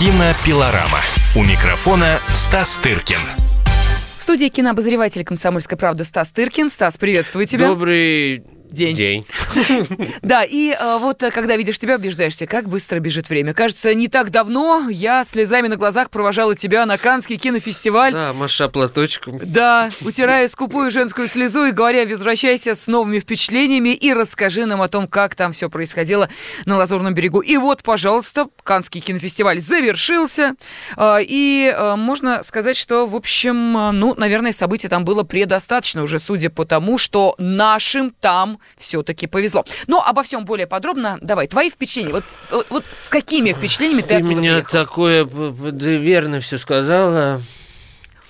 Кинопилорама. У микрофона Стас Тыркин. В студии кинообозреватель «Комсомольской правды» Стас Тыркин. Стас, приветствую тебя. Добрый День. день. Да, и э, вот э, когда видишь тебя, убеждаешься, как быстро бежит время. Кажется, не так давно я слезами на глазах провожала тебя на Каннский кинофестиваль. Да, Маша платочком. Да, утирая скупую женскую слезу и говоря, возвращайся с новыми впечатлениями и расскажи нам о том, как там все происходило на Лазурном берегу. И вот, пожалуйста, Каннский кинофестиваль завершился. э, И можно сказать, что, в общем, ну, наверное, событий там было предостаточно уже, судя по тому, что нашим там все-таки повезло. Но обо всем более подробно. Давай, твои впечатления. Вот, вот, вот с какими впечатлениями ты, Ты меня приехал? такое ты верно все сказала.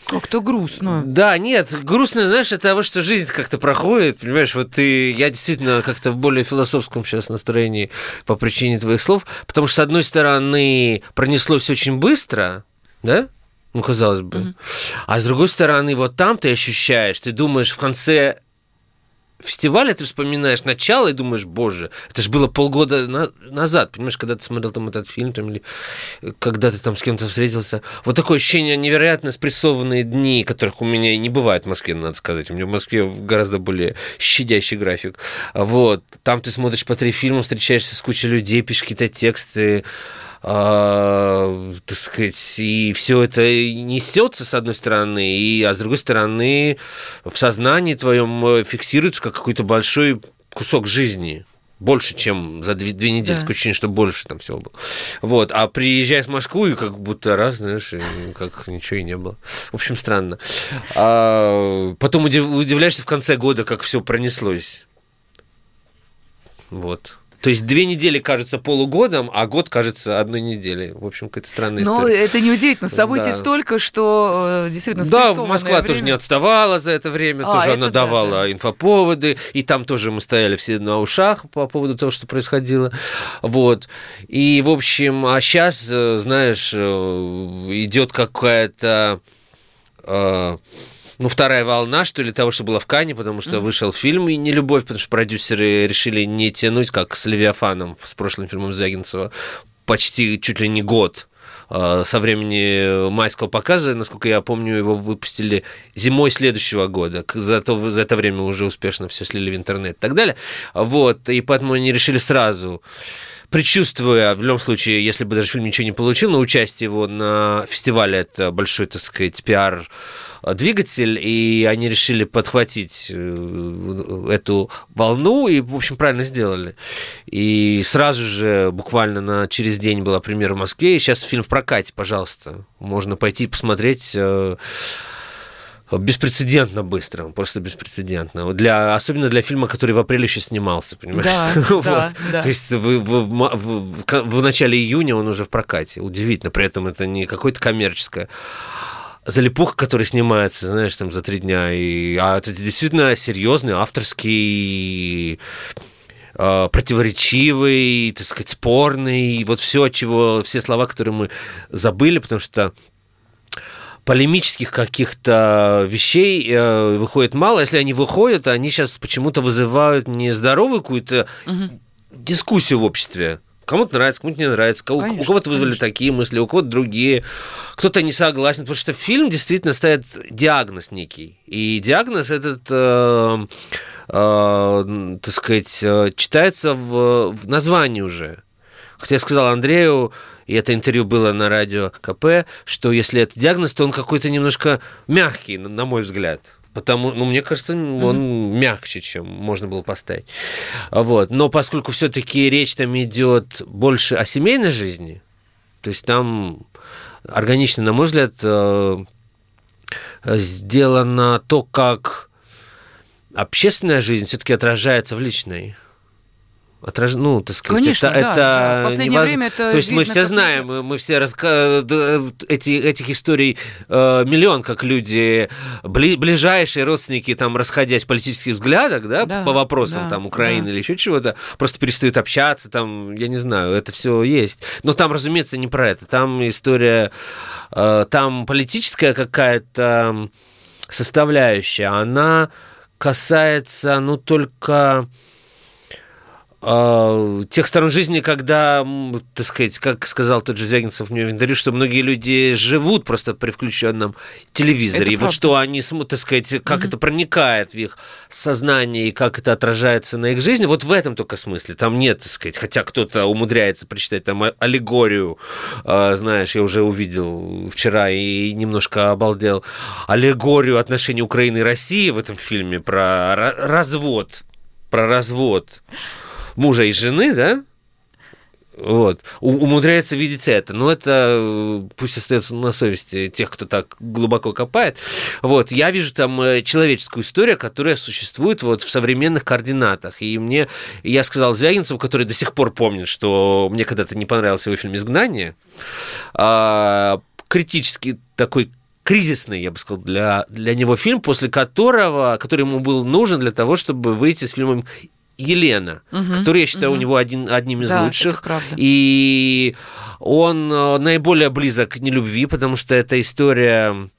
Как-то грустно. Да, нет, грустно, знаешь, от того, что жизнь как-то проходит, понимаешь, вот ты, я действительно как-то в более философском сейчас настроении по причине твоих слов, потому что, с одной стороны, пронеслось очень быстро, да, ну, казалось бы, а с другой стороны, вот там ты ощущаешь, ты думаешь в конце фестиваля ты вспоминаешь начало и думаешь, боже, это же было полгода на- назад, понимаешь, когда ты смотрел там этот фильм, там, или когда ты там с кем-то встретился. Вот такое ощущение невероятно спрессованные дни, которых у меня и не бывает в Москве, надо сказать. У меня в Москве гораздо более щадящий график. Вот. Там ты смотришь по три фильма, встречаешься с кучей людей, пишешь какие-то тексты, а, так сказать, и все это несется с одной стороны, и, а с другой стороны в сознании твоем э, фиксируется как какой-то большой кусок жизни. Больше, чем за две, две недели. Да. Такое ощущение, что больше там всего было. Вот. А приезжая в Москву, и как будто раз, знаешь, и как ничего и не было. В общем, странно. А потом удив- удивляешься в конце года, как все пронеслось. Вот. То есть две недели кажутся полугодом, а год кажется одной неделей. В общем, какая-то странная Но история. это неудивительно. Событий Да. столько, что э, действительно Да, Москва тоже время. не отставала за это время, А, тоже это она да, давала да. инфоповоды, и там тоже мы стояли все на ушах по поводу того, что происходило. Вот. И, в общем, а сейчас, знаешь, э, идет какая-то э, ну, вторая волна, что ли, того, что было в Кане, потому что вышел фильм и не любовь, потому что продюсеры решили не тянуть, как с Левиафаном, с прошлым фильмом Звягинцева, почти чуть ли не год э, со времени майского показа, насколько я помню, его выпустили зимой следующего года. Зато за это время уже успешно все слили в интернет и так далее. Вот, и поэтому они решили сразу предчувствуя, в любом случае, если бы даже фильм ничего не получил, но участие его на фестивале это большой, так сказать, пиар двигатель, и они решили подхватить э, эту волну, и, в общем, правильно сделали. И сразу же, буквально на, через день была премьера в Москве, и сейчас фильм в прокате, пожалуйста. Можно пойти посмотреть э, беспрецедентно быстро, просто беспрецедентно. Для, особенно для фильма, который в апреле еще снимался, понимаешь? Да, Вот. да, да. То есть в, в- в в- в начале июня он уже в прокате. Удивительно. При этом это не какое-то коммерческое залипуха, который снимается, знаешь, там за три дня. И, а это действительно серьезный, авторский, э, противоречивый, так сказать, спорный. И вот все, чего, все слова, которые мы забыли, потому что полемических каких-то вещей э, выходит мало. Если они выходят, они сейчас почему-то вызывают нездоровую какую-то дискуссию в обществе. Кому-то нравится, кому-то не нравится. У- у Конечно, кого-то вызвали конечно. такие мысли, у кого-то другие. Кто-то не согласен, потому что фильм действительно ставит диагноз некий. И диагноз этот, э, э, так сказать, э, читается в, в названии уже. Хотя я сказал Андрею, и это интервью было на радио КП, что если это диагноз, то он какой-то немножко мягкий, на мой взгляд. Потому, ну, мне кажется, он мягче, чем можно было поставить. Вот. Но поскольку все-таки речь там идет больше о семейной жизни, то есть там органично, на мой взгляд, э, сделано то, как общественная жизнь все-таки отражается в личной. Отраж... Ну, так сказать, Конечно, это, да, это да. В последнее невоз- время это То есть мы все знаем, мы, мы все раска... эти, этих историй э, миллион, как люди, бли... ближайшие родственники, там, расходясь в политических взглядах, да, Да, по вопросам да, там Украины да. или еще чего-то, просто перестают общаться, там, я не знаю, это все есть. Но там, разумеется, не про это. Там история, э, там политическая какая-то составляющая, она касается, ну, только тех сторон жизни, когда, так сказать, как сказал тот же Звягинцев мне в интервью, что многие люди живут просто при включенном телевизоре. Это и правда. вот что они, так сказать, как mm-hmm. это проникает в их сознание и как это отражается на их жизни, вот в этом только смысле. Там нет, так сказать, хотя кто-то умудряется прочитать там аллегорию, э, знаешь, я уже увидел вчера и немножко обалдел, аллегорию отношений Украины и России в этом фильме про развод про развод мужа и жены, да, вот, умудряется видеть это. Но это э, пусть остается на совести тех, кто так глубоко копает. Вот, я вижу там э, человеческую историю, которая существует вот в современных координатах. И мне, я сказал Звягинцеву, который до сих пор помнит, что мне когда-то не понравился его фильм «Изгнание», а, критический такой кризисный, я бы сказал, для, для него фильм, после которого, который ему был нужен для того, чтобы выйти с фильмом Елена, угу, который я считаю угу. у него один, одним из да, лучших. И он э, наиболее близок к нелюбви, потому что это история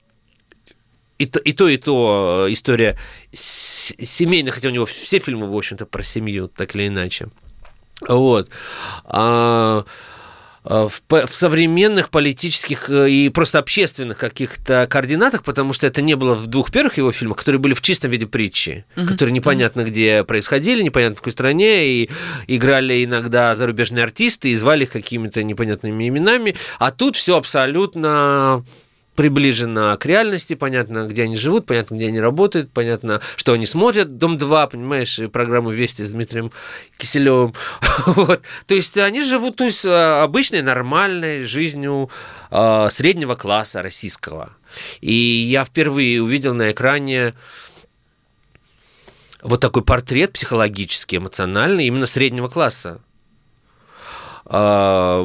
и то, и то, и то э, история семейная, хотя у него все фильмы, в общем-то, про семью, так или иначе. Вот. А, в, в современных политических э, и просто общественных каких-то координатах, потому что это не было в двух первых его фильмах, которые были в чистом виде притчи, mm-hmm. которые непонятно mm-hmm. где происходили, непонятно в какой стране, и играли иногда зарубежные артисты, и звали их какими-то непонятными именами, а тут все абсолютно приближена к реальности, понятно, где они живут, понятно, где они работают, понятно, что они смотрят. Дом-2, понимаешь, программу «Вести» с Дмитрием Киселевым. вот. То есть они живут то есть, а, обычной, нормальной жизнью э, среднего класса российского. И я впервые увидел на экране вот такой портрет психологический, эмоциональный именно среднего класса а,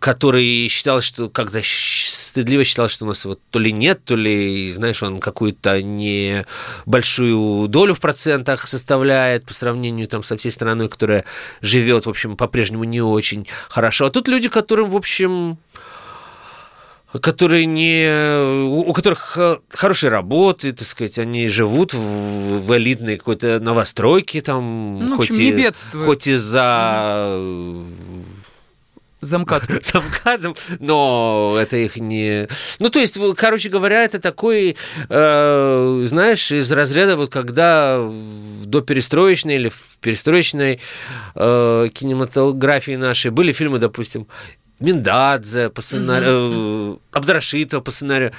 который считал, что когда стыдливо считал, что у нас вот то ли нет, то ли, знаешь, он какую-то небольшую долю в процентах составляет по сравнению там со всей страной, которая живет, в общем, по-прежнему не очень хорошо. А тут люди, которым, в общем, которые не, у которых хорошие работы, так сказать, они живут в, в элитной какой-то новостройке, там, ну, хоть, общем, и, хоть и за Замкат. Замкатом, но это их не... Ну, то есть, короче говоря, это такой, э, знаешь, из разряда вот когда до перестроечной или в перестроечной э, кинематографии нашей были фильмы, допустим, Миндадзе по сценарию, mm-hmm. э, Абдрашитова по сценарию,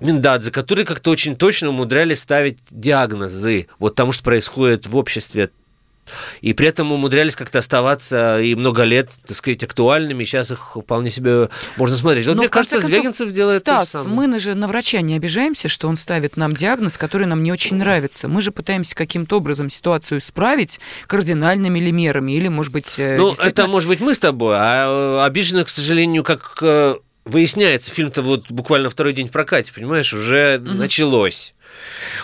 Миндадзе, которые как-то очень точно умудрялись ставить диагнозы вот тому, что происходит в обществе и при этом умудрялись как-то оставаться и много лет, так сказать, актуальными. Сейчас их вполне себе можно смотреть. Вот Но мне кажется, концов, Звягинцев делает Стас, то же самое. мы же на врача не обижаемся, что он ставит нам диагноз, который нам не очень нравится. Мы же пытаемся каким-то образом ситуацию исправить кардинальными ли мерами, или, может быть... Э, ну, действительно... это, может быть, мы с тобой, а э, обижены, к сожалению, как э, выясняется, фильм-то вот буквально второй день в прокате, понимаешь, уже угу. началось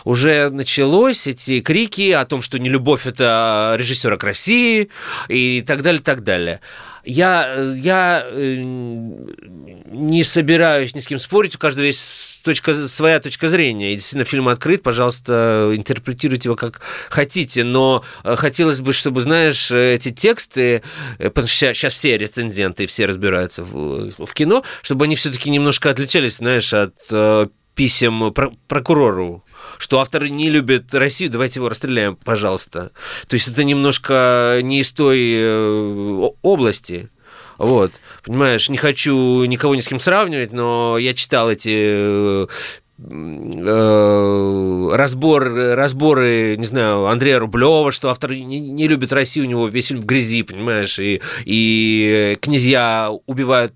уже началось эти крики о том, что не любовь это режиссера к России и так далее, так далее. Я, я э, не собираюсь ни с кем спорить, у каждого есть точка, своя точка зрения. И действительно, фильм открыт, пожалуйста, интерпретируйте его как хотите. Но э, хотелось бы, чтобы, знаешь, эти тексты, э, потому что сейчас все рецензенты, все разбираются в, в кино, чтобы они все-таки немножко отличались, знаешь, от писем прокурору что авторы не любят Россию, давайте его расстреляем, пожалуйста. То есть это немножко не из той э, области. Вот, понимаешь, не хочу никого ни с кем сравнивать, но я читал эти э, э, разбор, разборы, не знаю, Андрея Рублева, что автор не, не любит Россию, у него весь фильм в грязи, понимаешь, и, и князья убивают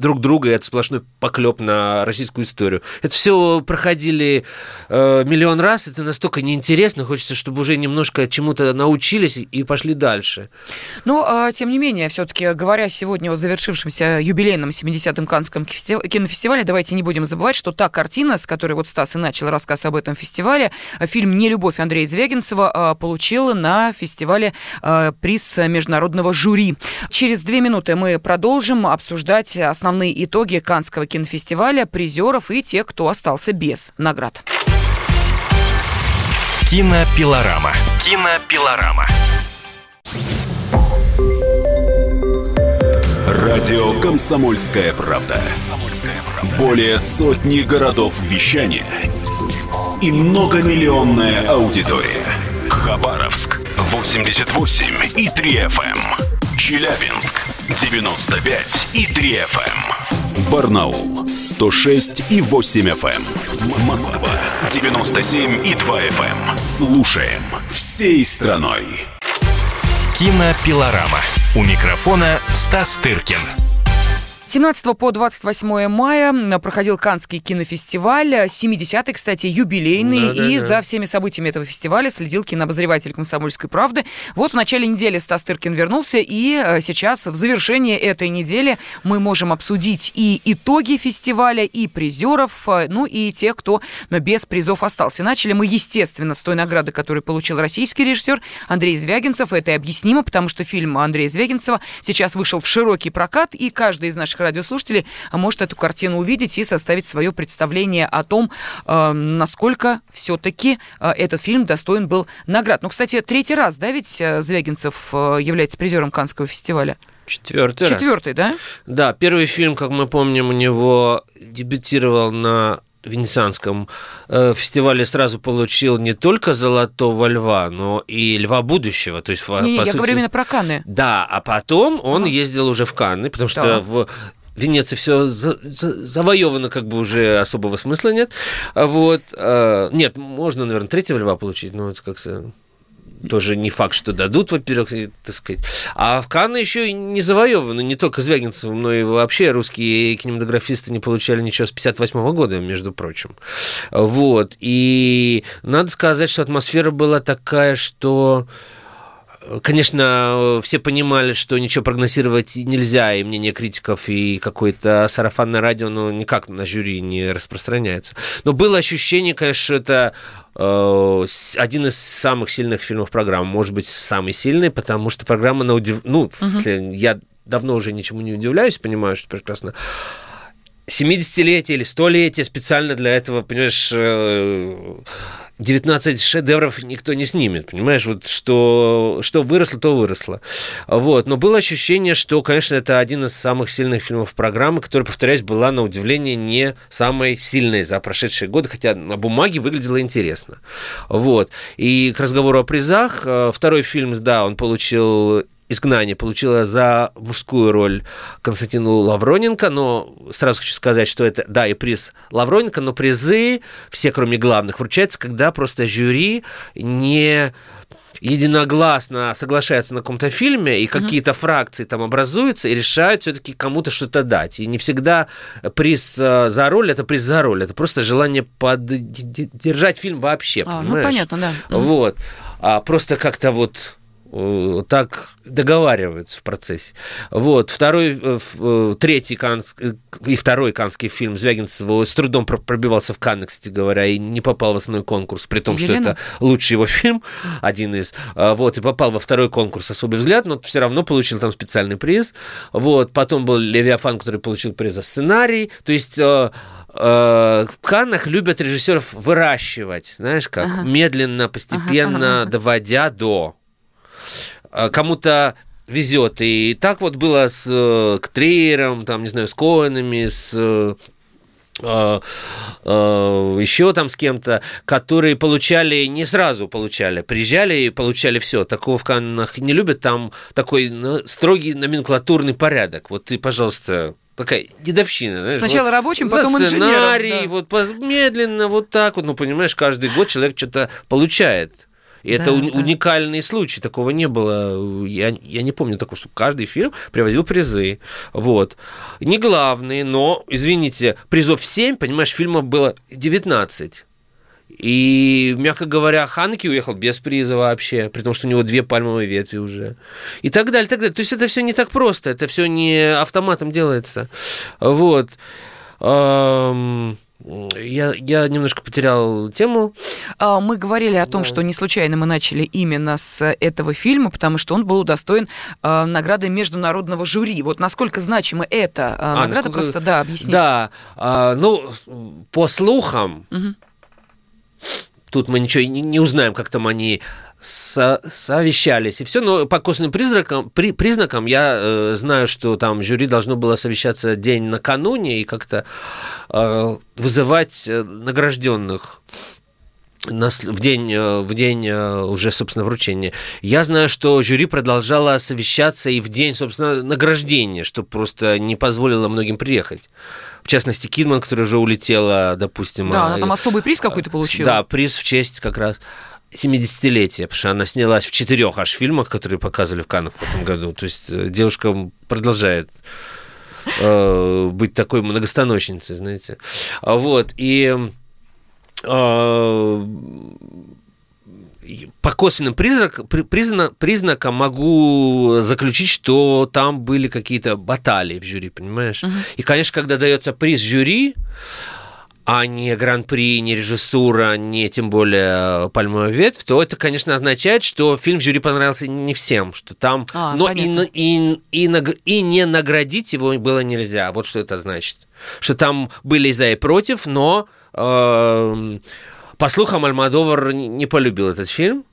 друг друга, и это сплошной поклеп на российскую историю. Это все проходили э, миллион раз, это настолько неинтересно, хочется, чтобы уже немножко чему-то научились и пошли дальше. Ну, а, тем не менее, все-таки говоря сегодня о завершившемся юбилейном 70-м Канском кинофестивале, давайте не будем забывать, что та картина, с которой вот Стас и начал рассказ об этом фестивале, фильм «Не любовь» Андрея Звягинцева а, получила на фестивале а, приз международного жюри. Через две минуты мы продолжим обсуждать основные основные итоги Канского кинофестиваля, призеров и тех, кто остался без наград. Кинопилорама. Кинопилорама. Радио «Комсомольская правда». Более сотни городов вещания и многомиллионная аудитория. Хабаровск 88 и 3 FM. Эм. Челябинск 95 и 3 FM. Эм. Барнаул 106 и 8 FM. Эм. Москва 97 и 2 FM. Слушаем всей страной. Кинопилорама. У микрофона Стас Тыркин. 17 по 28 мая проходил Канский кинофестиваль, 70-й, кстати, юбилейный, да, да, и да. за всеми событиями этого фестиваля следил кинообозреватель «Комсомольской правды». Вот в начале недели Стас Тыркин вернулся, и э, сейчас в завершении этой недели мы можем обсудить и итоги фестиваля, и призеров, э, ну и тех, кто без призов остался. Начали мы, естественно, с той награды, которую получил российский режиссер Андрей Звягинцев. Это и объяснимо, потому что фильм Андрея Звягинцева сейчас вышел в широкий прокат, и каждый из наших радиослушателей может эту картину увидеть и составить свое представление о том, э, насколько все-таки э, этот фильм достоин был наград. Ну, кстати, третий раз, да, ведь э, Звягинцев является призером Канского фестиваля? Четвертый раз. Четвертый, да? Да, первый фильм, как мы помним, у него дебютировал на Венецианском э, фестивале сразу получил не только «Золотого льва», но и «Льва будущего». То есть, не, по я сути... говорю именно про Канны. Да, а потом он ага. ездил уже в Канны, потому что да. в Венеции все за, за, завоевано, как бы уже особого смысла нет. Вот. Э, нет, можно, наверное, третьего льва получить, но это как-то тоже не факт, что дадут, во-первых, так сказать. А в Канны еще и не завоеваны, не только Звягинцевым, но и вообще русские кинематографисты не получали ничего с 58 года, между прочим. Вот. И надо сказать, что атмосфера была такая, что Конечно, все понимали, что ничего прогнозировать нельзя, и мнение критиков, и какое-то сарафанное радио, ну, никак на жюри не распространяется. Но было ощущение, конечно, что это э, один из самых сильных фильмов программы, может быть, самый сильный, потому что программа на удив... Ну, угу. я давно уже ничему не удивляюсь, понимаю, что прекрасно 70-летие или 100-летие специально для этого, понимаешь, 19 э, шедевров никто не снимет, понимаешь, вот что, что выросло, то выросло. Вот. Но было ощущение, что, конечно, это один из самых сильных фильмов программы, которая, повторяюсь, была на удивление не самой сильной за прошедшие годы, хотя на бумаге выглядела интересно. Вот. И к разговору о призах, э, второй фильм, да, он получил «Изгнание» получила за мужскую роль Константину Лавроненко, но сразу хочу сказать, что это, да, и приз Лавроненко, но призы, все кроме главных, вручаются, когда просто жюри не единогласно соглашается на каком-то фильме, и какие-то фракции там образуются и решают все-таки кому-то что-то дать. И не всегда приз э, за роль это приз за роль, это просто желание поддержать фильм вообще. А, ну, понимаешь? ну понятно, да. Вот. А просто как-то вот так договариваются в процессе. Вот. Второй, э, э, третий канс, и второй канский фильм Звягинцева с трудом пробивался в Канны, кстати говоря, и не попал в основной конкурс, при том, Елена? что это лучший его фильм, один из. Вот, и попал во второй конкурс «Особый взгляд», но все равно получил там специальный приз. Вот. Потом был «Левиафан», который получил приз за сценарий. То есть в Каннах любят режиссеров выращивать, знаешь, как ага. медленно, постепенно ага, ага. доводя до а, кому-то везет. И так вот было с э, Ктреером, там, не знаю, с Коэнами, с э, а, а, еще там с кем-то, которые получали, не сразу получали, приезжали и получали все. Такого в Каннах не любят, там такой строгий номенклатурный порядок. Вот ты, пожалуйста, такая дедовщина. Знаешь, Сначала вот рабочим, потом за сценарий, инженером. Да. Вот медленно, вот так вот, ну, понимаешь, каждый год человек что-то получает. И да, это да. уникальный случай, такого не было. Я, я не помню такого, чтобы каждый фильм привозил призы. Вот. Не главные, но, извините, призов 7, понимаешь, фильмов было 19. И, мягко говоря, Ханки уехал без приза вообще, при том, что у него две пальмовые ветви уже. И так далее, так далее. То есть это все не так просто, это все не автоматом делается. Вот. Я, я немножко потерял тему. А, мы говорили о том, да. что не случайно мы начали именно с этого фильма, потому что он был удостоен а, награды международного жюри. Вот насколько значима эта а, награда, насколько... просто, да, объясните. Да, а, ну, по слухам, угу. тут мы ничего не, не узнаем, как там они со- совещались и все, но по косвенным признакам, при, признакам я э, знаю, что там жюри должно было совещаться день накануне и как-то э, вызывать э, награжденных в день, э, в день э, уже, собственно, вручения. Я знаю, что жюри продолжало совещаться и в день, собственно, награждения, что просто не позволило многим приехать. В частности, Кидман, которая уже улетела, допустим. Да, она там особый приз какой-то получила. Да, приз в честь как раз 70-летия, потому что она снялась в четырех аж фильмах, которые показывали в Каннах в этом году. То есть э, девушка продолжает э, быть такой многостаночницей, знаете. Вот, и э, по косвенным признак, признак, признакам могу заключить, что там были какие-то баталии в жюри, понимаешь? Uh-huh. И, конечно, когда дается приз жюри, а не гран-при, не режиссура, не тем более пальмовая ветвь, то это, конечно, означает, что фильм жюри понравился не всем, что там... А, но и, и, и, и, и не наградить его было нельзя. Вот что это значит. Что там были и за, и против, но... Э, по слухам, Альмадовар не полюбил этот фильм.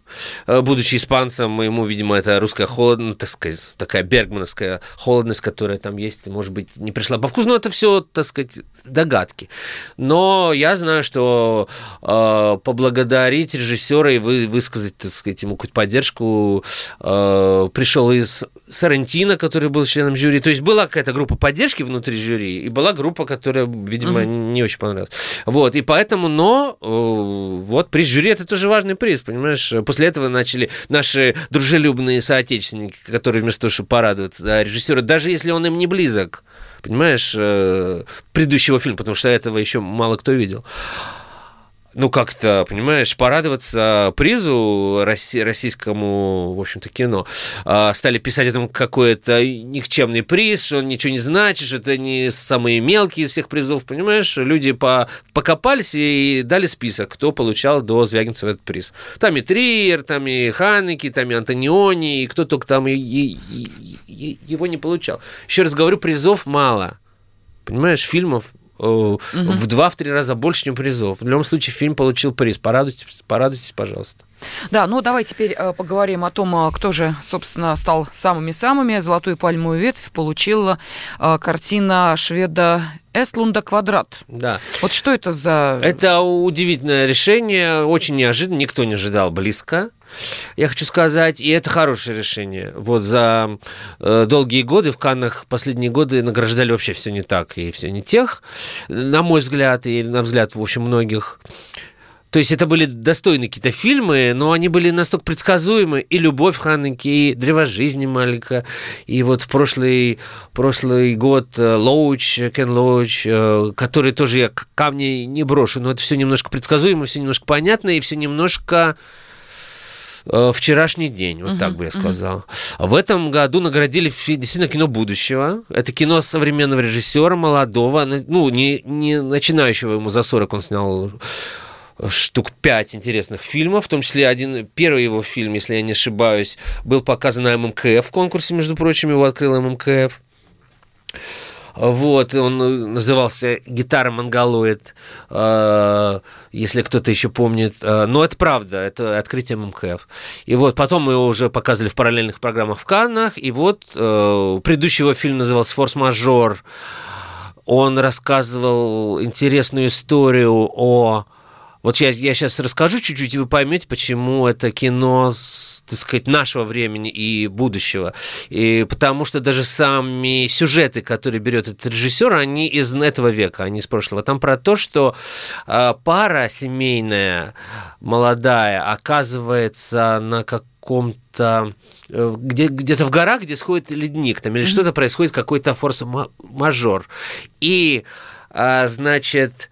Э, будучи испанцем, ему, видимо, это русская холодность, ну, так сказать, такая бергмановская холодность, которая там есть, может быть, не пришла по вкусу, но это все, так сказать, догадки. Но я знаю, что э, поблагодарить режиссера и вы, высказать, так сказать, ему какую-то поддержку э, пришел из Сарантино, который был членом жюри. То есть была какая-то группа поддержки внутри жюри, и была группа, которая, видимо, mm-hmm. не очень понравилась. Вот, и поэтому, но э, вот приз жюри это тоже важный приз, понимаешь? После этого начали наши дружелюбные соотечественники, которые вместо того, чтобы порадоваться да, режиссера, даже если он им не близок, понимаешь, э, предыдущего фильма, потому что этого еще мало кто видел ну, как-то, понимаешь, порадоваться призу российскому, в общем-то, кино. А, стали писать этому какой-то никчемный приз, что он ничего не значит, что это не самые мелкие из всех призов, понимаешь? Люди по покопались и дали список, кто получал до Звягинцева этот приз. Там и Триер, там и Ханеки, там и Антониони, и кто только там и, и, и, его не получал. Еще раз говорю, призов мало. Понимаешь, фильмов угу. в два-три раза больше, чем призов. В любом случае, фильм получил приз. Порадуйтесь, порадуйтесь пожалуйста. Да, ну давай теперь э, поговорим о том, э, кто же, собственно, стал самыми-самыми. Золотую пальмовую ветвь получила картина шведа Эстлунда «Квадрат». Да. Вот что это за... Это удивительное решение, очень неожиданно, никто не ожидал близко я хочу сказать, и это хорошее решение. Вот за э, долгие годы в Каннах последние годы награждали вообще все не так и все не тех, на мой взгляд, и на взгляд, в общем, многих. То есть это были достойные какие-то фильмы, но они были настолько предсказуемы. И «Любовь» Ханнеки, и «Древо жизни» Малика, и вот прошлый, прошлый год э, Лоуч, Кен Лоуч, э, который тоже я камни не брошу, но это все немножко предсказуемо, все немножко понятно, и все немножко вчерашний день, вот uh-huh, так бы я сказал. Uh-huh. В этом году наградили действительно кино будущего. Это кино современного режиссера, молодого, ну, не, не начинающего ему за 40 он снял штук пять интересных фильмов, в том числе один, первый его фильм, если я не ошибаюсь, был показан на ММКФ в конкурсе, между прочим, его открыл ММКФ. Вот, он э, назывался «Гитара Монголоид», э, если кто-то еще помнит. Э, но это правда, это открытие ММКФ. И вот потом мы его уже показывали в параллельных программах в Каннах, и вот предыдущий его фильм назывался «Форс-мажор». Он рассказывал интересную историю о вот я, я сейчас расскажу чуть-чуть, и вы поймете, почему это кино, так сказать, нашего времени и будущего. И потому что даже сами сюжеты, которые берет этот режиссер, они из этого века, они из прошлого. Там про то, что э, пара семейная, молодая, оказывается на каком-то э, где, где-то в горах, где сходит ледник, там или mm-hmm. что-то происходит, какой-то форс-мажор. И, а, значит,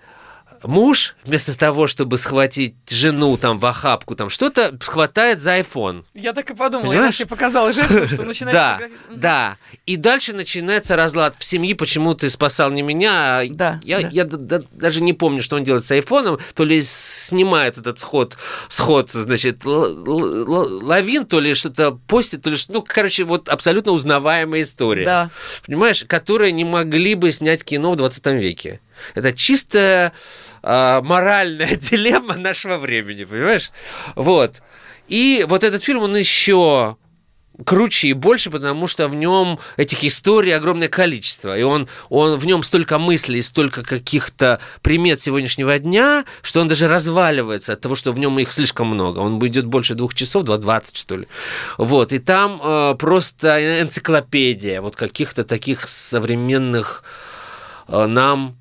муж вместо того, чтобы схватить жену там в охапку, там что-то хватает за iPhone. Я так и подумала, Понимаешь? я тебе показала жест, что начинает Да, да. И дальше начинается разлад в семье, почему ты спасал не меня, а да, я, да. я даже не помню, что он делает с айфоном, то ли снимает этот сход, сход, значит, лавин, то ли что-то постит, то ли что, ну, короче, вот абсолютно узнаваемая история. Да. Понимаешь, которые не могли бы снять кино в 20 веке. Это чистая э, моральная дилемма нашего времени, понимаешь? Вот. И вот этот фильм, он еще круче и больше, потому что в нем этих историй огромное количество. И он, он, в нем столько мыслей, столько каких-то примет сегодняшнего дня, что он даже разваливается от того, что в нем их слишком много. Он идет больше двух часов, 2.20, что ли. Вот. И там э, просто энциклопедия вот каких-то таких современных э, нам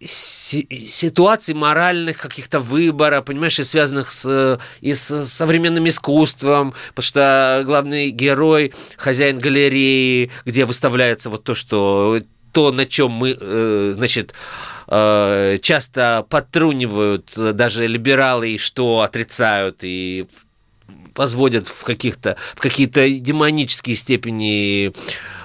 ситуаций моральных каких-то выбора, понимаешь, и связанных с, и с современным искусством, потому что главный герой, хозяин галереи, где выставляется вот то, что то, на чем мы, э, значит, э, часто подтрунивают даже либералы, что отрицают и возводят в каких-то в какие-то демонические степени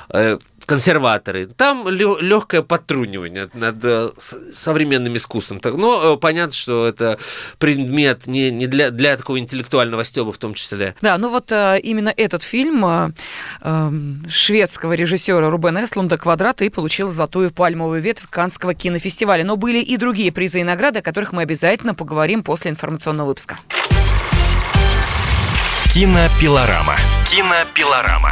э, консерваторы. Там легкое подтрунивание над э, современным искусством. Но э, понятно, что это предмет не, не для, для такого интеллектуального стеба в том числе. Да, ну вот э, именно этот фильм шведского режиссера Рубена Эслунда «Квадрат» и получил золотую пальмовую ветвь Канского кинофестиваля. Но были и другие призы и награды, о которых мы обязательно поговорим после информационного выпуска. Кинопилорама. Кинопилорама.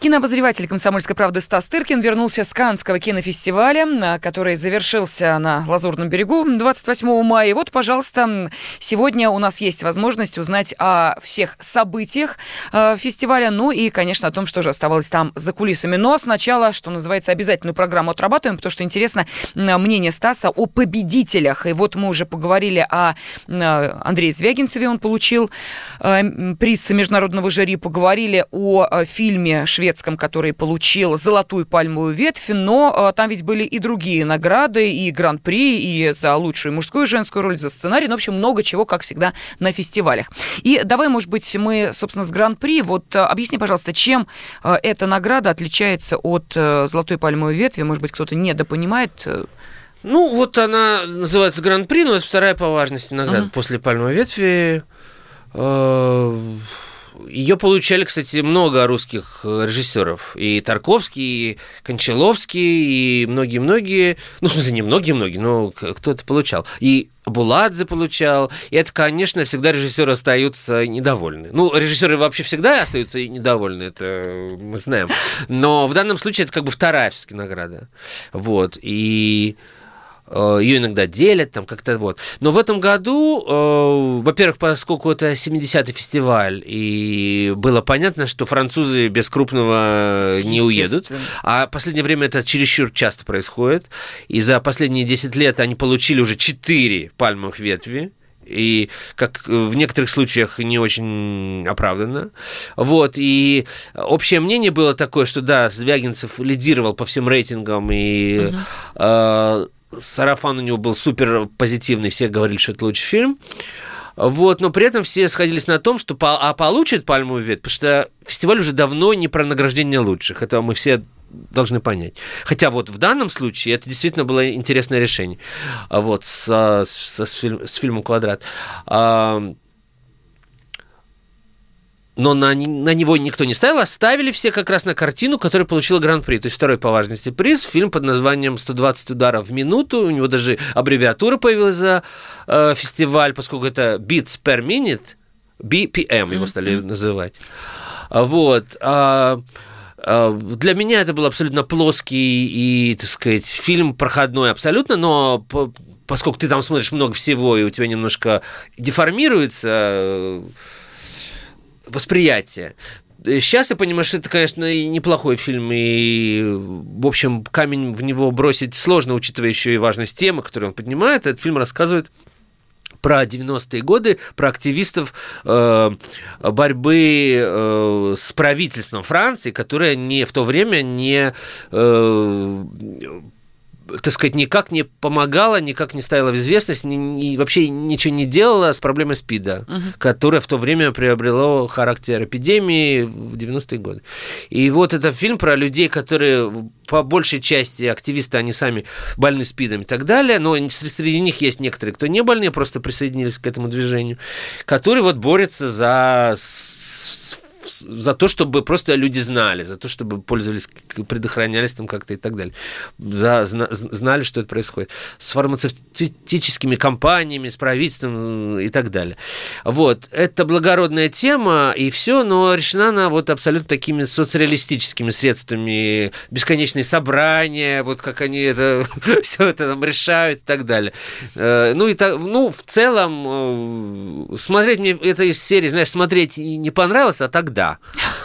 Кинообозреватель «Комсомольской правды» Стас Тыркин вернулся с Каннского кинофестиваля, который завершился на Лазурном берегу 28 мая. И вот, пожалуйста, сегодня у нас есть возможность узнать о всех событиях э, фестиваля, ну и, конечно, о том, что же оставалось там за кулисами. Но сначала, что называется, обязательную программу отрабатываем, потому что интересно мнение Стаса о победителях. И вот мы уже поговорили о Андрее Звягинцеве, он получил э, приз международного жюри, поговорили о э, фильме «Швед шведском, который получил золотую пальмовую ветвь, но а, там ведь были и другие награды, и гран-при, и за лучшую мужскую и женскую роль, за сценарий, ну, в общем, много чего, как всегда, на фестивалях. И давай, может быть, мы, собственно, с гран-при, вот а, объясни, пожалуйста, чем а, эта награда отличается от золотой пальмовой ветви, может быть, кто-то недопонимает, ну, вот она называется Гран-при, но это вторая по важности награда uh-huh. после пальмовой ветви. Ее получали, кстати, много русских э, режиссеров. И Тарковский, и Кончаловский, и многие-многие. Ну, в смысле, не многие-многие, но кто-то получал. И Буладзе получал. И это, конечно, всегда режиссеры остаются недовольны. Ну, режиссеры вообще всегда остаются недовольны, это мы знаем. Но в данном случае это как бы вторая все-таки награда. Вот. И ее иногда делят, там как-то вот. Но в этом году, э, во-первых, поскольку это 70-й фестиваль, и было понятно, что французы без крупного не уедут, а в последнее время это чересчур часто происходит, и за последние 10 лет они получили уже 4 пальмовых ветви, и как в некоторых случаях не очень оправданно. Вот, и общее мнение было такое, что да, Звягинцев лидировал по всем рейтингам, и угу. э, сарафан у него был супер позитивный, все говорили, что это лучший фильм. Вот, но при этом все сходились на том, что по, а получит пальмовый ветвь, потому что фестиваль уже давно не про награждение лучших. Это мы все должны понять. Хотя вот в данном случае это действительно было интересное решение. Вот, с, с, с, фильм, с фильмом «Квадрат» но на, на него никто не ставил, а ставили все как раз на картину, которая получила гран-при. То есть второй по важности приз, фильм под названием «120 ударов в минуту». У него даже аббревиатура появилась за э, фестиваль, поскольку это beats per minute, BPM его стали mm-hmm. называть. Вот. А, а, для меня это был абсолютно плоский и, так сказать, фильм проходной абсолютно, но поскольку ты там смотришь много всего, и у тебя немножко деформируется восприятие. Сейчас я понимаю, что это, конечно, и неплохой фильм, и, в общем, камень в него бросить сложно, учитывая еще и важность темы, которую он поднимает. Этот фильм рассказывает про 90-е годы, про активистов э, борьбы э, с правительством Франции, которое не в то время не э, так сказать, никак не помогала, никак не ставила в известность, ни, ни, вообще ничего не делала с проблемой СПИДа, угу. которая в то время приобрело характер эпидемии в 90-е годы. И вот это фильм про людей, которые по большей части активисты, они сами больны СПИДом и так далее, но среди них есть некоторые, кто не больны, просто присоединились к этому движению, которые вот борются за за то, чтобы просто люди знали, за то, чтобы пользовались, предохранялись там как-то и так далее, за, зна, знали, что это происходит, с фармацевтическими компаниями, с правительством и так далее. Вот, это благородная тема, и все, но решена она вот абсолютно такими соцреалистическими средствами, бесконечные собрания, вот как они это, все это там решают и так далее. Э, ну, и так, ну, в целом, э, смотреть мне это из серии, знаешь, смотреть не понравилось, а тогда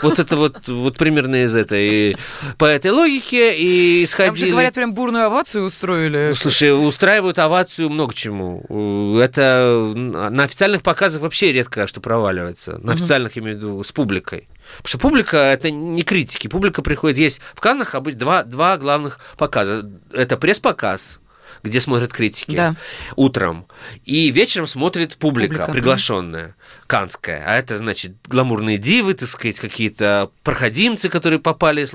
вот это вот, вот примерно из этой, по этой логике и исходили... Там же, говорят, прям бурную овацию устроили. Ну, слушай, устраивают овацию много чему. Это на официальных показах вообще редко что проваливается. На официальных, имею в виду, с публикой. Потому что публика – это не критики. Публика приходит, есть в Каннах обычно два, два главных показа. Это пресс-показ, где смотрят критики да. утром, и вечером смотрит публика, публика приглашенная, да. канская. А это, значит, гламурные дивы, так сказать, какие-то проходимцы, которые попали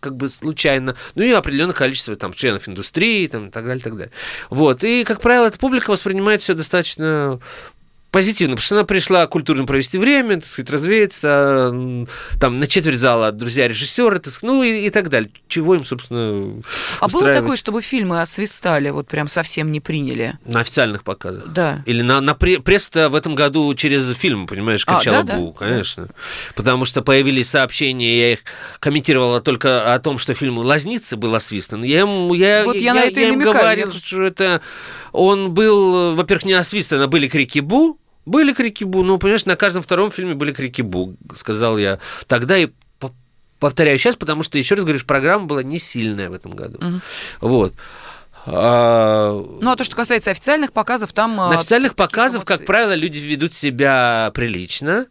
как бы случайно, ну и определенное количество там членов индустрии, там, и так далее, и так далее. Вот. И, как правило, эта публика воспринимает все достаточно позитивно, потому что она пришла культурно провести время, так сказать, развеяться, там на четверть зала друзья режиссеры, так сказать, ну и, и так далее. Чего им, собственно, А было такое, чтобы фильмы освистали, вот прям совсем не приняли? На официальных показах? Да. Или на, на пресс-то в этом году через фильм, понимаешь, кричала а, да, Бу, да? конечно. Да. Потому что появились сообщения, я их комментировала только о том, что фильм «Лазница» был освистан. Я им, я, вот я, я, на это я им намекаю, говорил, я... что это... Он был, во-первых, не освистан, а были крики «Бу», были крики Бу, ну, понимаешь, на каждом втором фильме были крики Бу, сказал я. Тогда и повторяю сейчас, потому что, еще раз говоришь, программа была не сильная в этом году. Угу. Вот. А... Ну, а то, что касается официальных показов, там... На официальных показов, как правило, люди ведут себя прилично.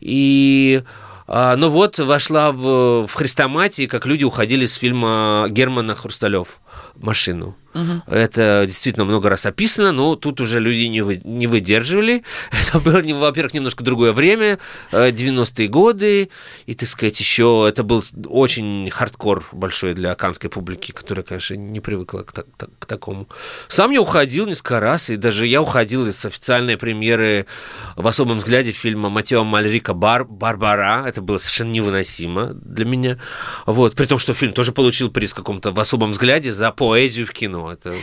И а, ну вот, вошла в, в хрестоматии, как люди уходили с фильма Германа Хрусталев машину. Угу. Это действительно много раз описано, но тут уже люди не, вы, не выдерживали. Это было, во-первых, немножко другое время, 90-е э, годы, и, так сказать, еще это был очень хардкор большой для канской публики, которая, конечно, не привыкла к, к, к такому. Сам я уходил несколько раз, и даже я уходил из официальной премьеры в особом взгляде фильма Матео Мальрика «Бар, «Барбара». Это было совершенно невыносимо для меня. Вот, при том, что фильм тоже получил приз в каком-то в особом взгляде за поэзию в кино это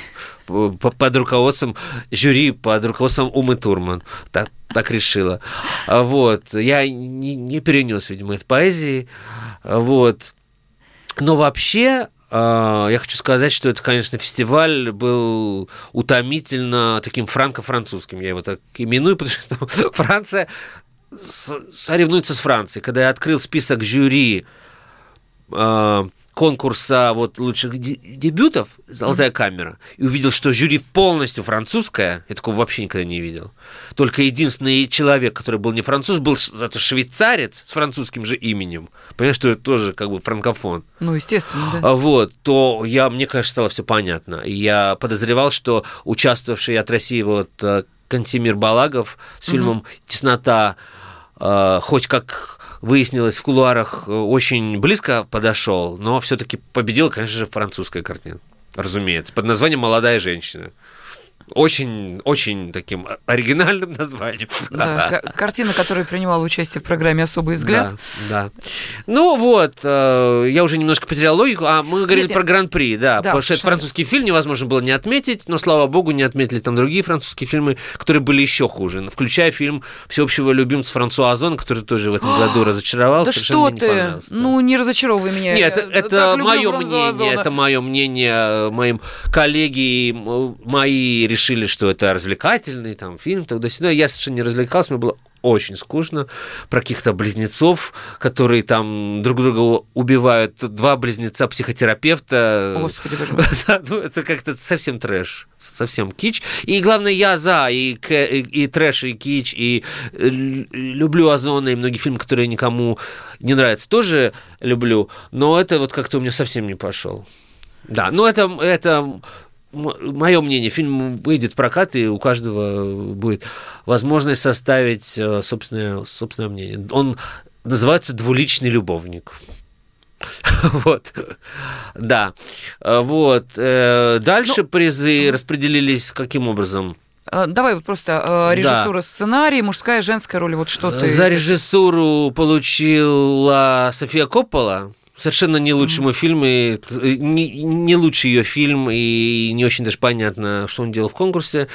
под руководством жюри, под руководством Умы Турман. Так, так решила. Вот. Я не, не перенес, видимо, этой поэзии. Вот. Но вообще, а, я хочу сказать, что это, конечно, фестиваль был утомительно таким франко-французским. Я его так именую, потому что Франция соревнуется с Францией. Когда я открыл список жюри а, конкурса вот лучших дебютов «Золотая камера» и увидел, что жюри полностью французское, я такого вообще никогда не видел. Только единственный человек, который был не француз, был зато швейцарец с французским же именем. Понимаешь, что это тоже как бы франкофон. Ну, естественно, да. А вот, то я, мне, конечно, стало все понятно. Я подозревал, что участвовавший от России вот э, Кантимир Балагов с фильмом «Теснота» э, хоть как выяснилось в кулуарах, э, очень близко подошел, но все-таки победил, конечно же, французская картина. Разумеется, под названием «Молодая женщина». Очень, очень таким оригинальным названием. Да, картина, которая принимала участие в программе «Особый взгляд». Да, да. Ну вот, э, я уже немножко потерял логику, а мы говорили Нет, про Гран-при, да, да, потому что это французский фильм, невозможно было не отметить, но, слава богу, не отметили там другие французские фильмы, которые были еще хуже, включая фильм всеобщего любимца Франсуа Озон, который тоже в этом году разочаровал. Да что ты, ну не разочаровывай меня. Нет, это мое мнение, это мое мнение, моим коллеги, мои решили, что это развлекательный там фильм, тогда-сюда. Я совершенно не развлекался, мне было очень скучно, про каких-то близнецов, которые там друг друга убивают, два близнеца психотерапевта. Господи, боже мой. ну, это как-то совсем трэш, совсем кич. И главное, я за и, и, трэш, и кич, и люблю Озона, и многие фильмы, которые никому не нравятся, тоже люблю, но это вот как-то у меня совсем не пошел. Да, но это, это мое мнение, фильм выйдет в прокат, и у каждого будет возможность составить э, собственное, собственное мнение. Он называется «Двуличный любовник». Вот, да, вот. Э, дальше ну, призы распределились каким образом? Э, давай вот просто режиссура, да. сценарий, мужская, женская роль, вот что ты... За режиссуру получила София Коппола, совершенно не лучшему mm-hmm. фильму, не, не лучший ее фильм, и не очень даже понятно, что он делал в конкурсе,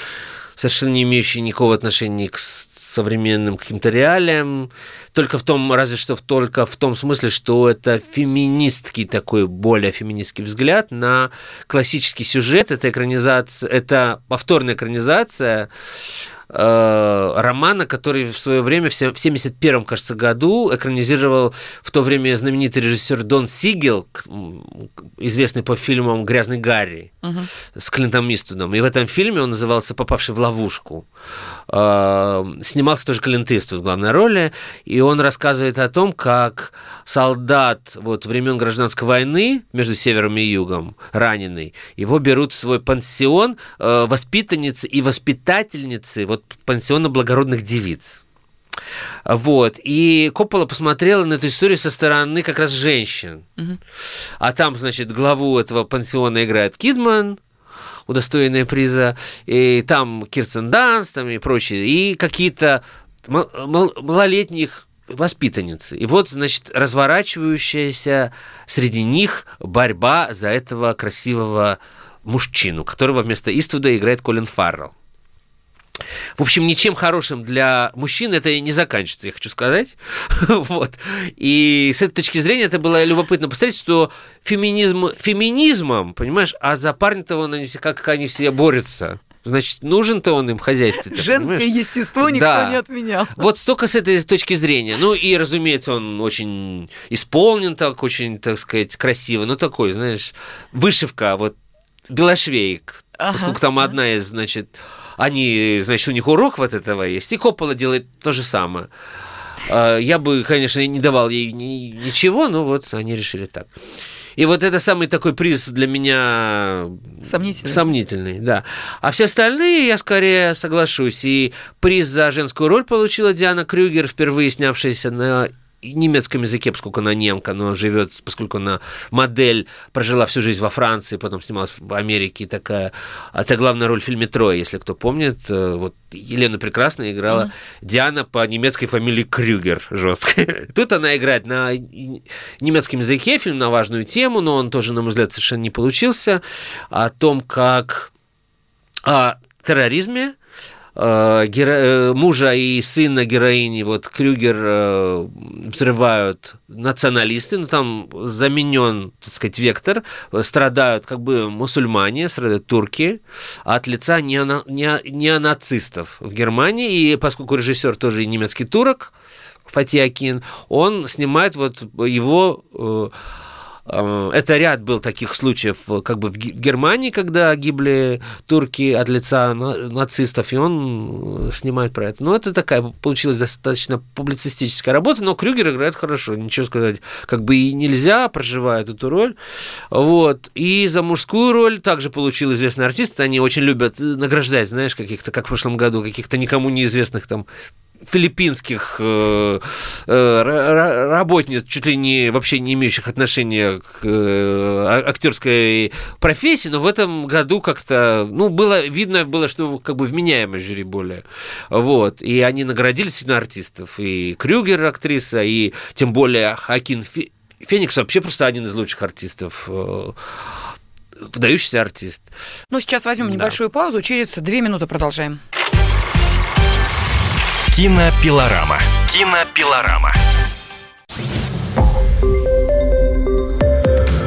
совершенно не имеющий никакого отношения к современным каким-то реалиям, только в том, разве что в, только в том смысле, что это феминистский такой, более феминистский взгляд на классический сюжет, это экранизация, это повторная экранизация Э, романа, который в свое время, в 1971, кажется, году экранизировал в то время знаменитый режиссер Дон Сигел, известный по фильмам «Грязный Гарри» угу. с Клинтом Иствудом. И в этом фильме он назывался «Попавший в ловушку». Э, снимался тоже Клинт Иствуд в главной роли, и он рассказывает о том, как солдат вот, времен гражданской войны между севером и югом, раненый, его берут в свой пансион э, воспитанницы и воспитательницы вот пансиона благородных девиц. Вот. И Коппола посмотрела на эту историю со стороны как раз женщин. Угу. А там, значит, главу этого пансиона играет Кидман, удостоенная приза, и там Кирстен Данс, там и прочие, и какие-то малолетних воспитанницы. И вот, значит, разворачивающаяся среди них борьба за этого красивого мужчину, которого вместо Иствуда играет Колин Фаррелл. В общем, ничем хорошим для мужчин это не заканчивается, я хочу сказать. вот. И с этой точки зрения это было любопытно посмотреть, что феминизм феминизмом, понимаешь, а за парня-то он, как они все борются. Значит, нужен-то он им хозяйстве. Женское понимаешь? естество никто да. не отменял. Вот столько с этой точки зрения. Ну и, разумеется, он очень исполнен так, очень, так сказать, красиво. Ну такой, знаешь, вышивка, вот белошвейк. Ага. Поскольку там одна из, значит, они, значит, у них урок вот этого есть, и Коппола делает то же самое. А, я бы, конечно, не давал ей ничего, но вот они решили так. И вот это самый такой приз для меня сомнительный. сомнительный, да. А все остальные я скорее соглашусь. И приз за женскую роль получила Диана Крюгер, впервые снявшаяся на немецком языке, поскольку она немка, но живет, поскольку она модель, прожила всю жизнь во Франции, потом снималась в Америке, такая, это главная роль в фильме «Трое», если кто помнит, э, вот Елена Прекрасная играла mm-hmm. Диана по немецкой фамилии Крюгер, жестко. Тут она играет на немецком языке, фильм на важную тему, но он тоже, на мой взгляд, совершенно не получился, о том, как о терроризме, Э, геро... Э, мужа и сына героини, вот Крюгер э, взрывают националисты, но ну, там заменен, так сказать, вектор, страдают как бы мусульмане, страдают турки. От лица неона... не... неонацистов в Германии, и поскольку режиссер тоже немецкий турок, Фатиакин, он снимает вот его Э, это ряд был таких случаев э, как бы в Германии, когда гибли турки от лица нацистов, и он э, снимает про это. Но это такая получилась достаточно публицистическая работа, но Крюгер играет хорошо, ничего сказать, как бы и нельзя, проживает эту роль. Вот. И за мужскую роль также получил известный артист, они очень любят награждать, знаешь, каких-то, как в прошлом году, каких-то никому неизвестных там филиппинских э, э, работниц, чуть ли не вообще не имеющих отношения к э, актерской профессии, но в этом году как-то, ну, было видно было, что как бы вменяемое жюри более. Вот. И они наградили действительно артистов. И Крюгер, актриса, и тем более Хакин Феникс вообще просто один из лучших артистов выдающийся артист. Ну, сейчас возьмем да. небольшую паузу, через две минуты продолжаем. Кинопилорама. Кинопилорама.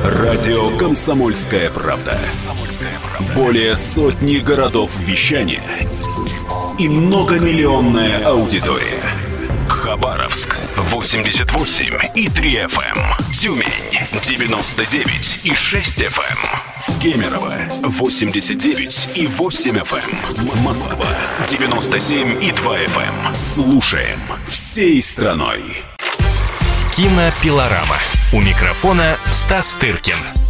Радио «Комсомольская правда». Более сотни городов вещания и многомиллионная аудитория. Хабаровск 88 и 3 FM. Эм. Тюмень 99 и 6 FM. Кемерово 89 и 8 FM. Эм. Москва 97 и 2 FM. Эм. Слушаем всей страной. Кинопилорама. У микрофона Стас Тыркин.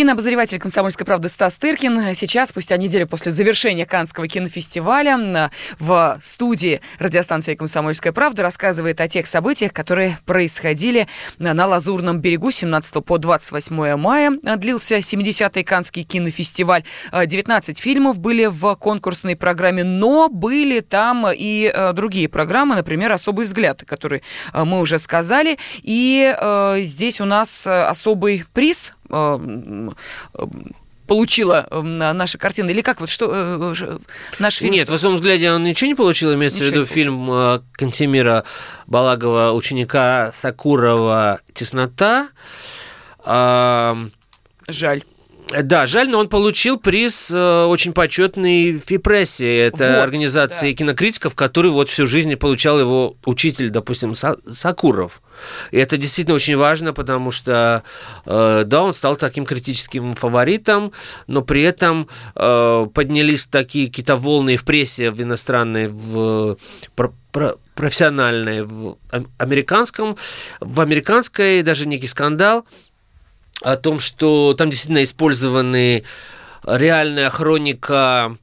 Кинообозреватель «Комсомольской правды» Стас Тыркин сейчас, спустя неделю после завершения Канского кинофестиваля, в студии радиостанции «Комсомольская правда» рассказывает о тех событиях, которые происходили на Лазурном берегу 17 по 28 мая. Длился 70-й Канский кинофестиваль. 19 фильмов были в конкурсной программе, но были там и э, другие программы, например, «Особый взгляд», который э, мы уже сказали. И э, здесь у нас особый приз получила наша картина? Или как вот что наш фильм? Нет, что? в особом взгляде он ничего не получил, имеется ничего в виду фильм Кантемира Балагова, ученика Сакурова «Теснота». Жаль. Да, жаль, но он получил приз э, очень почетный в ФИПрессе. Это вот, организация да. кинокритиков, который вот всю жизнь получал его учитель, допустим, Сакуров. И это действительно очень важно, потому что, э, да, он стал таким критическим фаворитом, но при этом э, поднялись такие какие-то волны в прессе, в иностранной, в про, про, профессиональной, в американском, в американской даже некий скандал, о том, что там действительно использованы реальная хроника,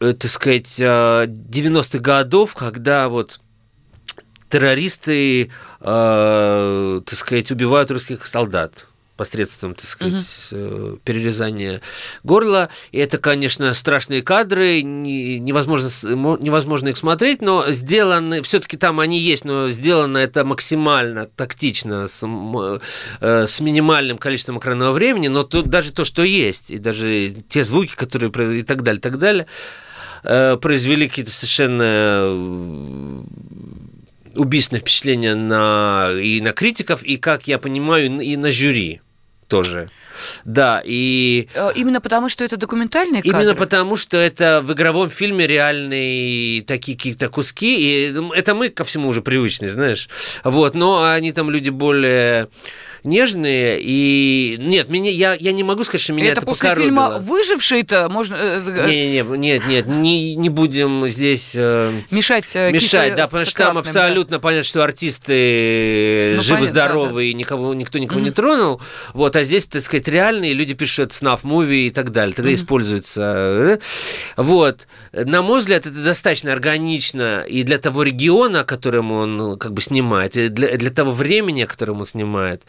э, так сказать, 90-х э, годов, когда вот террористы, э, так сказать, убивают русских солдат посредством, так сказать, угу. перерезания горла. И это, конечно, страшные кадры, невозможно, невозможно их смотреть, но сделаны, все-таки там они есть, но сделано это максимально тактично, с, э, с минимальным количеством экранного времени, но тут даже то, что есть, и даже те звуки, которые и так далее, и так далее, э, произвели какие-то совершенно убийственное впечатление на, и на критиков, и, как я понимаю, и на жюри тоже. Да, и... Э, именно потому, что это документальные кадры? Именно потому, что это в игровом фильме реальные такие какие-то куски, и ну, это мы ко всему уже привычны, знаешь. Вот, но они там люди более нежные, и нет, меня, я, я не могу сказать, что меня это, это после покоробило. фильма «Выживший»-то можно... Э, э, не, не, нет, нет, не, не будем здесь... Э, мешать Мешать, да, потому что там абсолютно да. понятно, что артисты ну, живы-здоровы, да, да. никого, никто никого mm-hmm. не тронул, вот, а здесь, так сказать, реальные люди пишут снаф муви и так далее, тогда mm-hmm. используется. Вот, на мой взгляд, это достаточно органично и для того региона, которым он ну, как бы снимает, и для, для того времени, которым он снимает.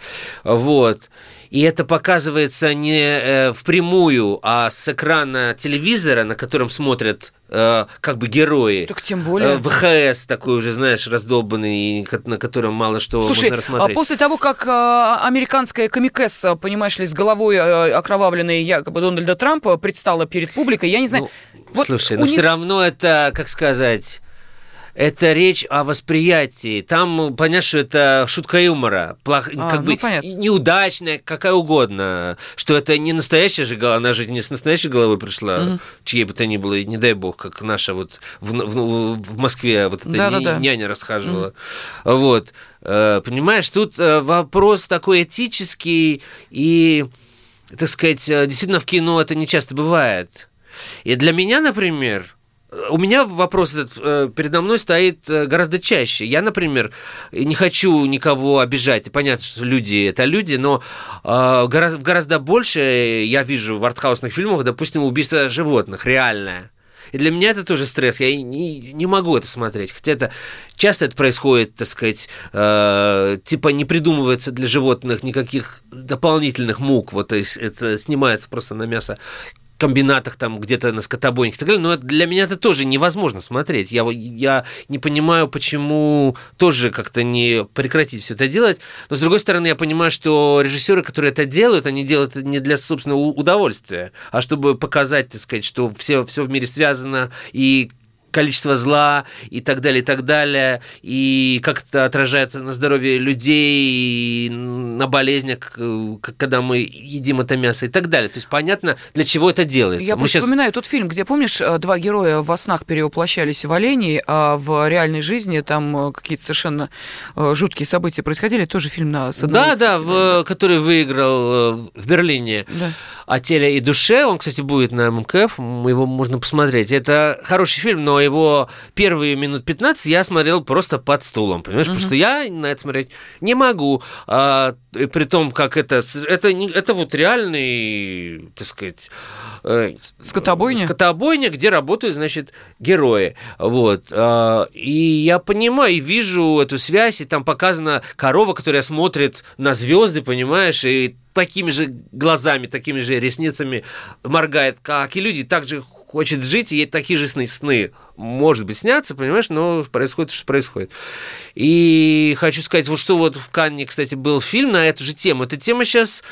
Вот. И это показывается не э, впрямую, а с экрана телевизора, на котором смотрят э, как бы герои. Так тем более. Э, ВХС такой уже, знаешь, раздолбанный, на котором мало что Слушай, можно рассмотреть. А после того, как американская комикесса, понимаешь ли, с головой окровавленной якобы Дональда Трампа предстала перед публикой, я не знаю... Ну, вот слушай, но них... все равно это, как сказать это речь о восприятии. Там, понятно, что это шутка юмора, плох... а, как ну, бы понятно. неудачная, какая угодно, что это не настоящая же голова, она же не с настоящей головой пришла, угу. чьей бы то ни было, не дай бог, как наша вот в, в, в Москве вот эта да, да, да. няня расхаживала. Угу. Вот, э, понимаешь, тут э, вопрос такой этический и, так сказать, э, действительно в кино это не часто бывает. И для меня, например, у меня вопрос этот э, передо мной стоит э, гораздо чаще. Я, например, не хочу никого обижать. Понятно, что люди это люди, но э, гораздо, гораздо больше я вижу в артхаусных фильмах, допустим, убийство животных, реальное. И для меня это тоже стресс. Я не, не могу это смотреть. Хотя это часто это происходит, так сказать, э, типа не придумывается для животных никаких дополнительных мук. Вот то есть это снимается просто на мясо комбинатах там где-то на скотобойнях и так далее, но для меня это тоже невозможно смотреть. Я, я не понимаю, почему тоже как-то не прекратить все это делать. Но, с другой стороны, я понимаю, что режиссеры, которые это делают, они делают это не для собственного удовольствия, а чтобы показать, так сказать, что все, все в мире связано, и количество зла и так далее, и так далее, и как это отражается на здоровье людей, на болезнях, когда мы едим это мясо и так далее. То есть понятно, для чего это делается. Я мы сейчас... вспоминаю тот фильм, где, помнишь, э, два героя во снах перевоплощались в оленей, а в реальной жизни там э, какие-то совершенно э, жуткие события происходили. Тоже фильм на Да, да, в, который выиграл в Берлине да. «О теле и душе». Он, кстати, будет на МКФ, его можно посмотреть. Это хороший фильм, но моего первые минут 15 я смотрел просто под стулом, понимаешь? Потому что я на это смотреть не могу. А, при том, как это... Это, это вот реальный, так сказать... Э, скотобойня? Скотобойня, где работают, значит, герои. Вот. А, и я понимаю, и вижу эту связь, и там показана корова, которая смотрит на звезды, понимаешь, и такими же глазами, такими же ресницами моргает, как и люди, также хочет жить, и ей такие же сны, сны может быть, снятся, понимаешь, но происходит, что происходит. И хочу сказать, вот что вот в Канне, кстати, был фильм на эту же тему. Эта тема сейчас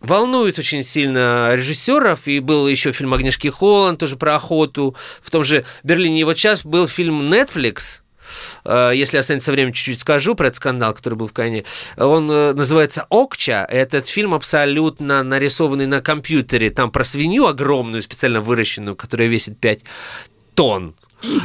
волнует очень сильно режиссеров, и был еще фильм Агнешки Холланд, тоже про охоту. В том же Берлине. И вот сейчас был фильм Netflix, если останется время, чуть-чуть скажу про этот скандал, который был в Кане. Он э, называется «Окча». Этот фильм абсолютно нарисованный на компьютере. Там про свинью огромную, специально выращенную, которая весит 5 тонн.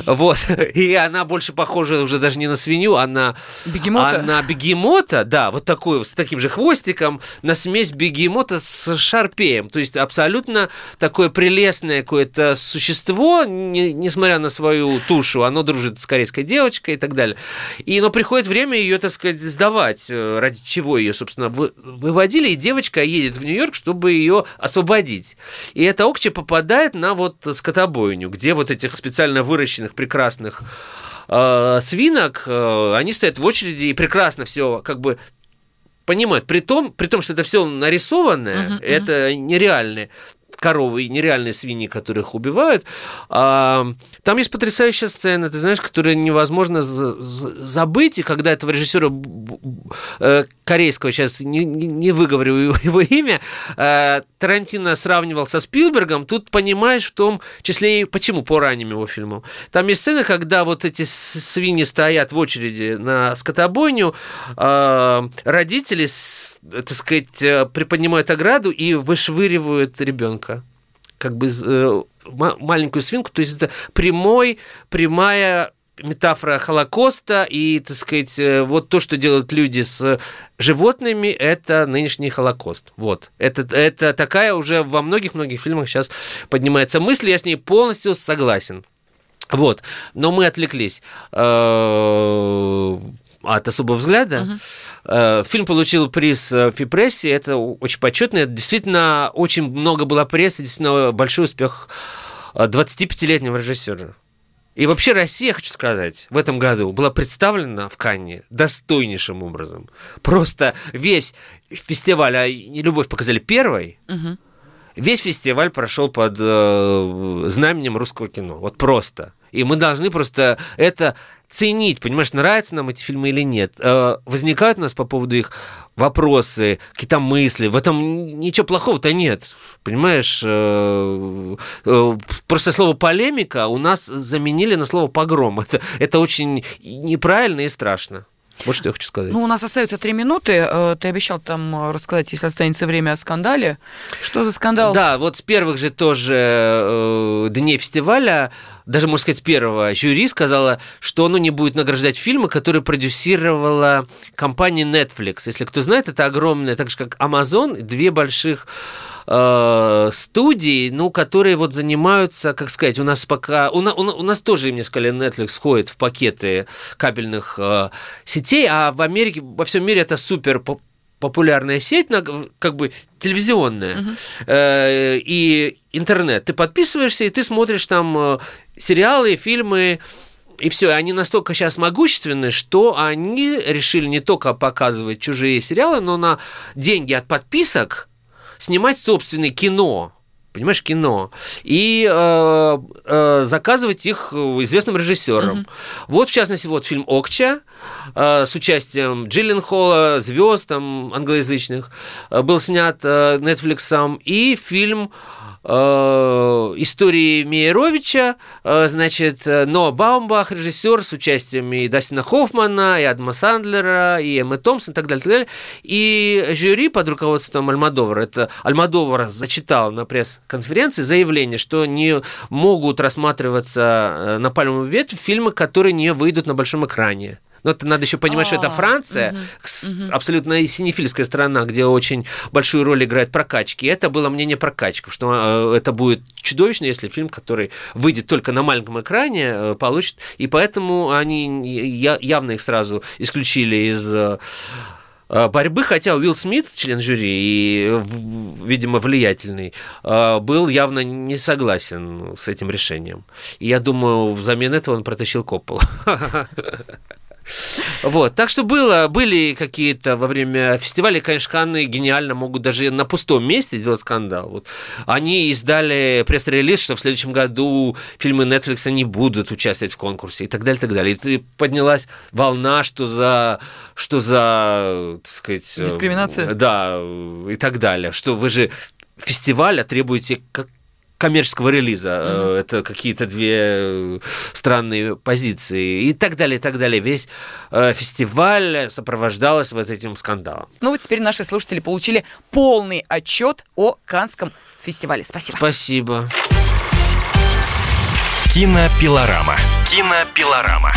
Вот. И она больше похожа уже даже не на свинью, а на... Бегемота? А на бегемота, да, вот такой, с таким же хвостиком, на смесь бегемота с шарпеем. То есть абсолютно такое прелестное какое-то существо, не, несмотря на свою тушу, оно дружит с корейской девочкой и так далее. И, но приходит время ее, так сказать, сдавать, э, ради чего ее, собственно, вы, выводили, и девочка едет в Нью-Йорк, чтобы ее освободить. И эта Окча попадает на вот скотобойню, где вот этих специально выращенных выращенных прекрасных э, свинок, э, они стоят в очереди и прекрасно все как бы понимают. При том, при том, что это все нарисованное, uh-huh, это uh-huh. нереальное коровы и нереальные свиньи, которых убивают. А, там есть потрясающая сцена, ты знаешь, которую невозможно забыть, и когда этого режиссера э, корейского, сейчас не, не выговорю его имя, э, Тарантино сравнивал со Спилбергом, тут понимаешь в том числе и почему по ранним его фильмам. Там есть сцена, когда вот эти свиньи стоят в очереди на скотобойню, а, родители, так сказать, э, приподнимают ограду и вышвыривают ребенка как бы э, маленькую свинку, то есть это прямой, прямая метафора Холокоста и, так сказать, э, вот то, что делают люди с животными, это нынешний Холокост. Вот. Это, это такая уже во многих-многих фильмах сейчас поднимается мысль, я с ней полностью согласен. Вот. Но мы отвлеклись э, от особого взгляда. Uh-huh. Э, фильм получил приз в Фипрессе, это очень почетно, это действительно очень много было прессы, действительно большой успех 25-летнего э, режиссера. И вообще Россия, хочу сказать, в этом году была представлена в Канне достойнейшим образом. Просто весь фестиваль, а «Любовь» показали первой, угу. весь фестиваль прошел под э, знаменем русского кино. Вот просто. И мы должны просто это ценить, понимаешь, нравятся нам эти фильмы или нет. Э, возникают у нас по поводу их вопросы, какие-то мысли. В этом ничего плохого-то нет. Понимаешь, э, э, просто слово полемика у нас заменили на слово погром. Это, это очень неправильно и страшно. Вот что я хочу сказать. Ну, у нас остается три минуты. Ты обещал там рассказать, если останется время, о скандале. Что за скандал? Да, вот с первых же тоже дней фестиваля даже, можно сказать, первого жюри сказала, что оно не будет награждать фильмы, которые продюсировала компания Netflix. Если кто знает, это огромная, так же как Amazon, две больших э, студии, ну, которые вот занимаются, как сказать, у нас пока, у, на, у, нас тоже, мне сказали, Netflix входит в пакеты кабельных э, сетей, а в Америке, во всем мире это супер популярная сеть, как бы телевизионная, uh-huh. э, и интернет. Ты подписываешься, и ты смотришь там э, сериалы, фильмы, и все, они настолько сейчас могущественны, что они решили не только показывать чужие сериалы, но на деньги от подписок снимать собственное кино понимаешь, кино, и э, э, заказывать их известным режиссерам. Угу. Вот, в частности, вот фильм «Окча» э, с участием Джиллен Холла, звезд там, англоязычных, э, был снят э, Netflix, и фильм истории Мейеровича, э, значит, Ноа Баумбах, режиссер с участием и Дастина Хоффмана, и Адама Сандлера, и Эммы Томпсон, и так далее, и так далее. И жюри под руководством Альмадовара, это Альмадовар зачитал на пресс-конференции заявление, что не могут рассматриваться э, на пальмовую ветвь фильмы, которые не выйдут на большом экране Но это надо еще понимать, что это А, Франция, с- абсолютно синефильская страна, где очень большую роль играет прокачки. Это было мнение прокачков, что э, это будет чудовищно, если фильм, который выйдет только на маленьком экране, э, получит. И поэтому они явно их сразу исключили из э, э, борьбы, хотя Уилл Смит, член жюри и, видимо, влиятельный, был явно не согласен с этим решением. И я думаю, взамен этого он протащил Копполу. Вот, так что было, были какие-то во время фестиваля, конечно, Канны гениально могут даже на пустом месте сделать скандал. Вот. Они издали пресс-релиз, что в следующем году фильмы Netflix не будут участвовать в конкурсе и так далее, и так далее. И поднялась волна, что за, что за, так сказать... э, Дискриминация? Да, и так далее. Что вы же фестиваля требуете как коммерческого релиза. Э, Это какие-то две э, странные позиции. И так далее, и так далее. Весь э, фестиваль сопровождалась вот этим скандалом. Ну вот теперь наши слушатели получили полный отчет о Канском фестивале. Спасибо. Спасибо. Кинопилорама. Кинопилорама.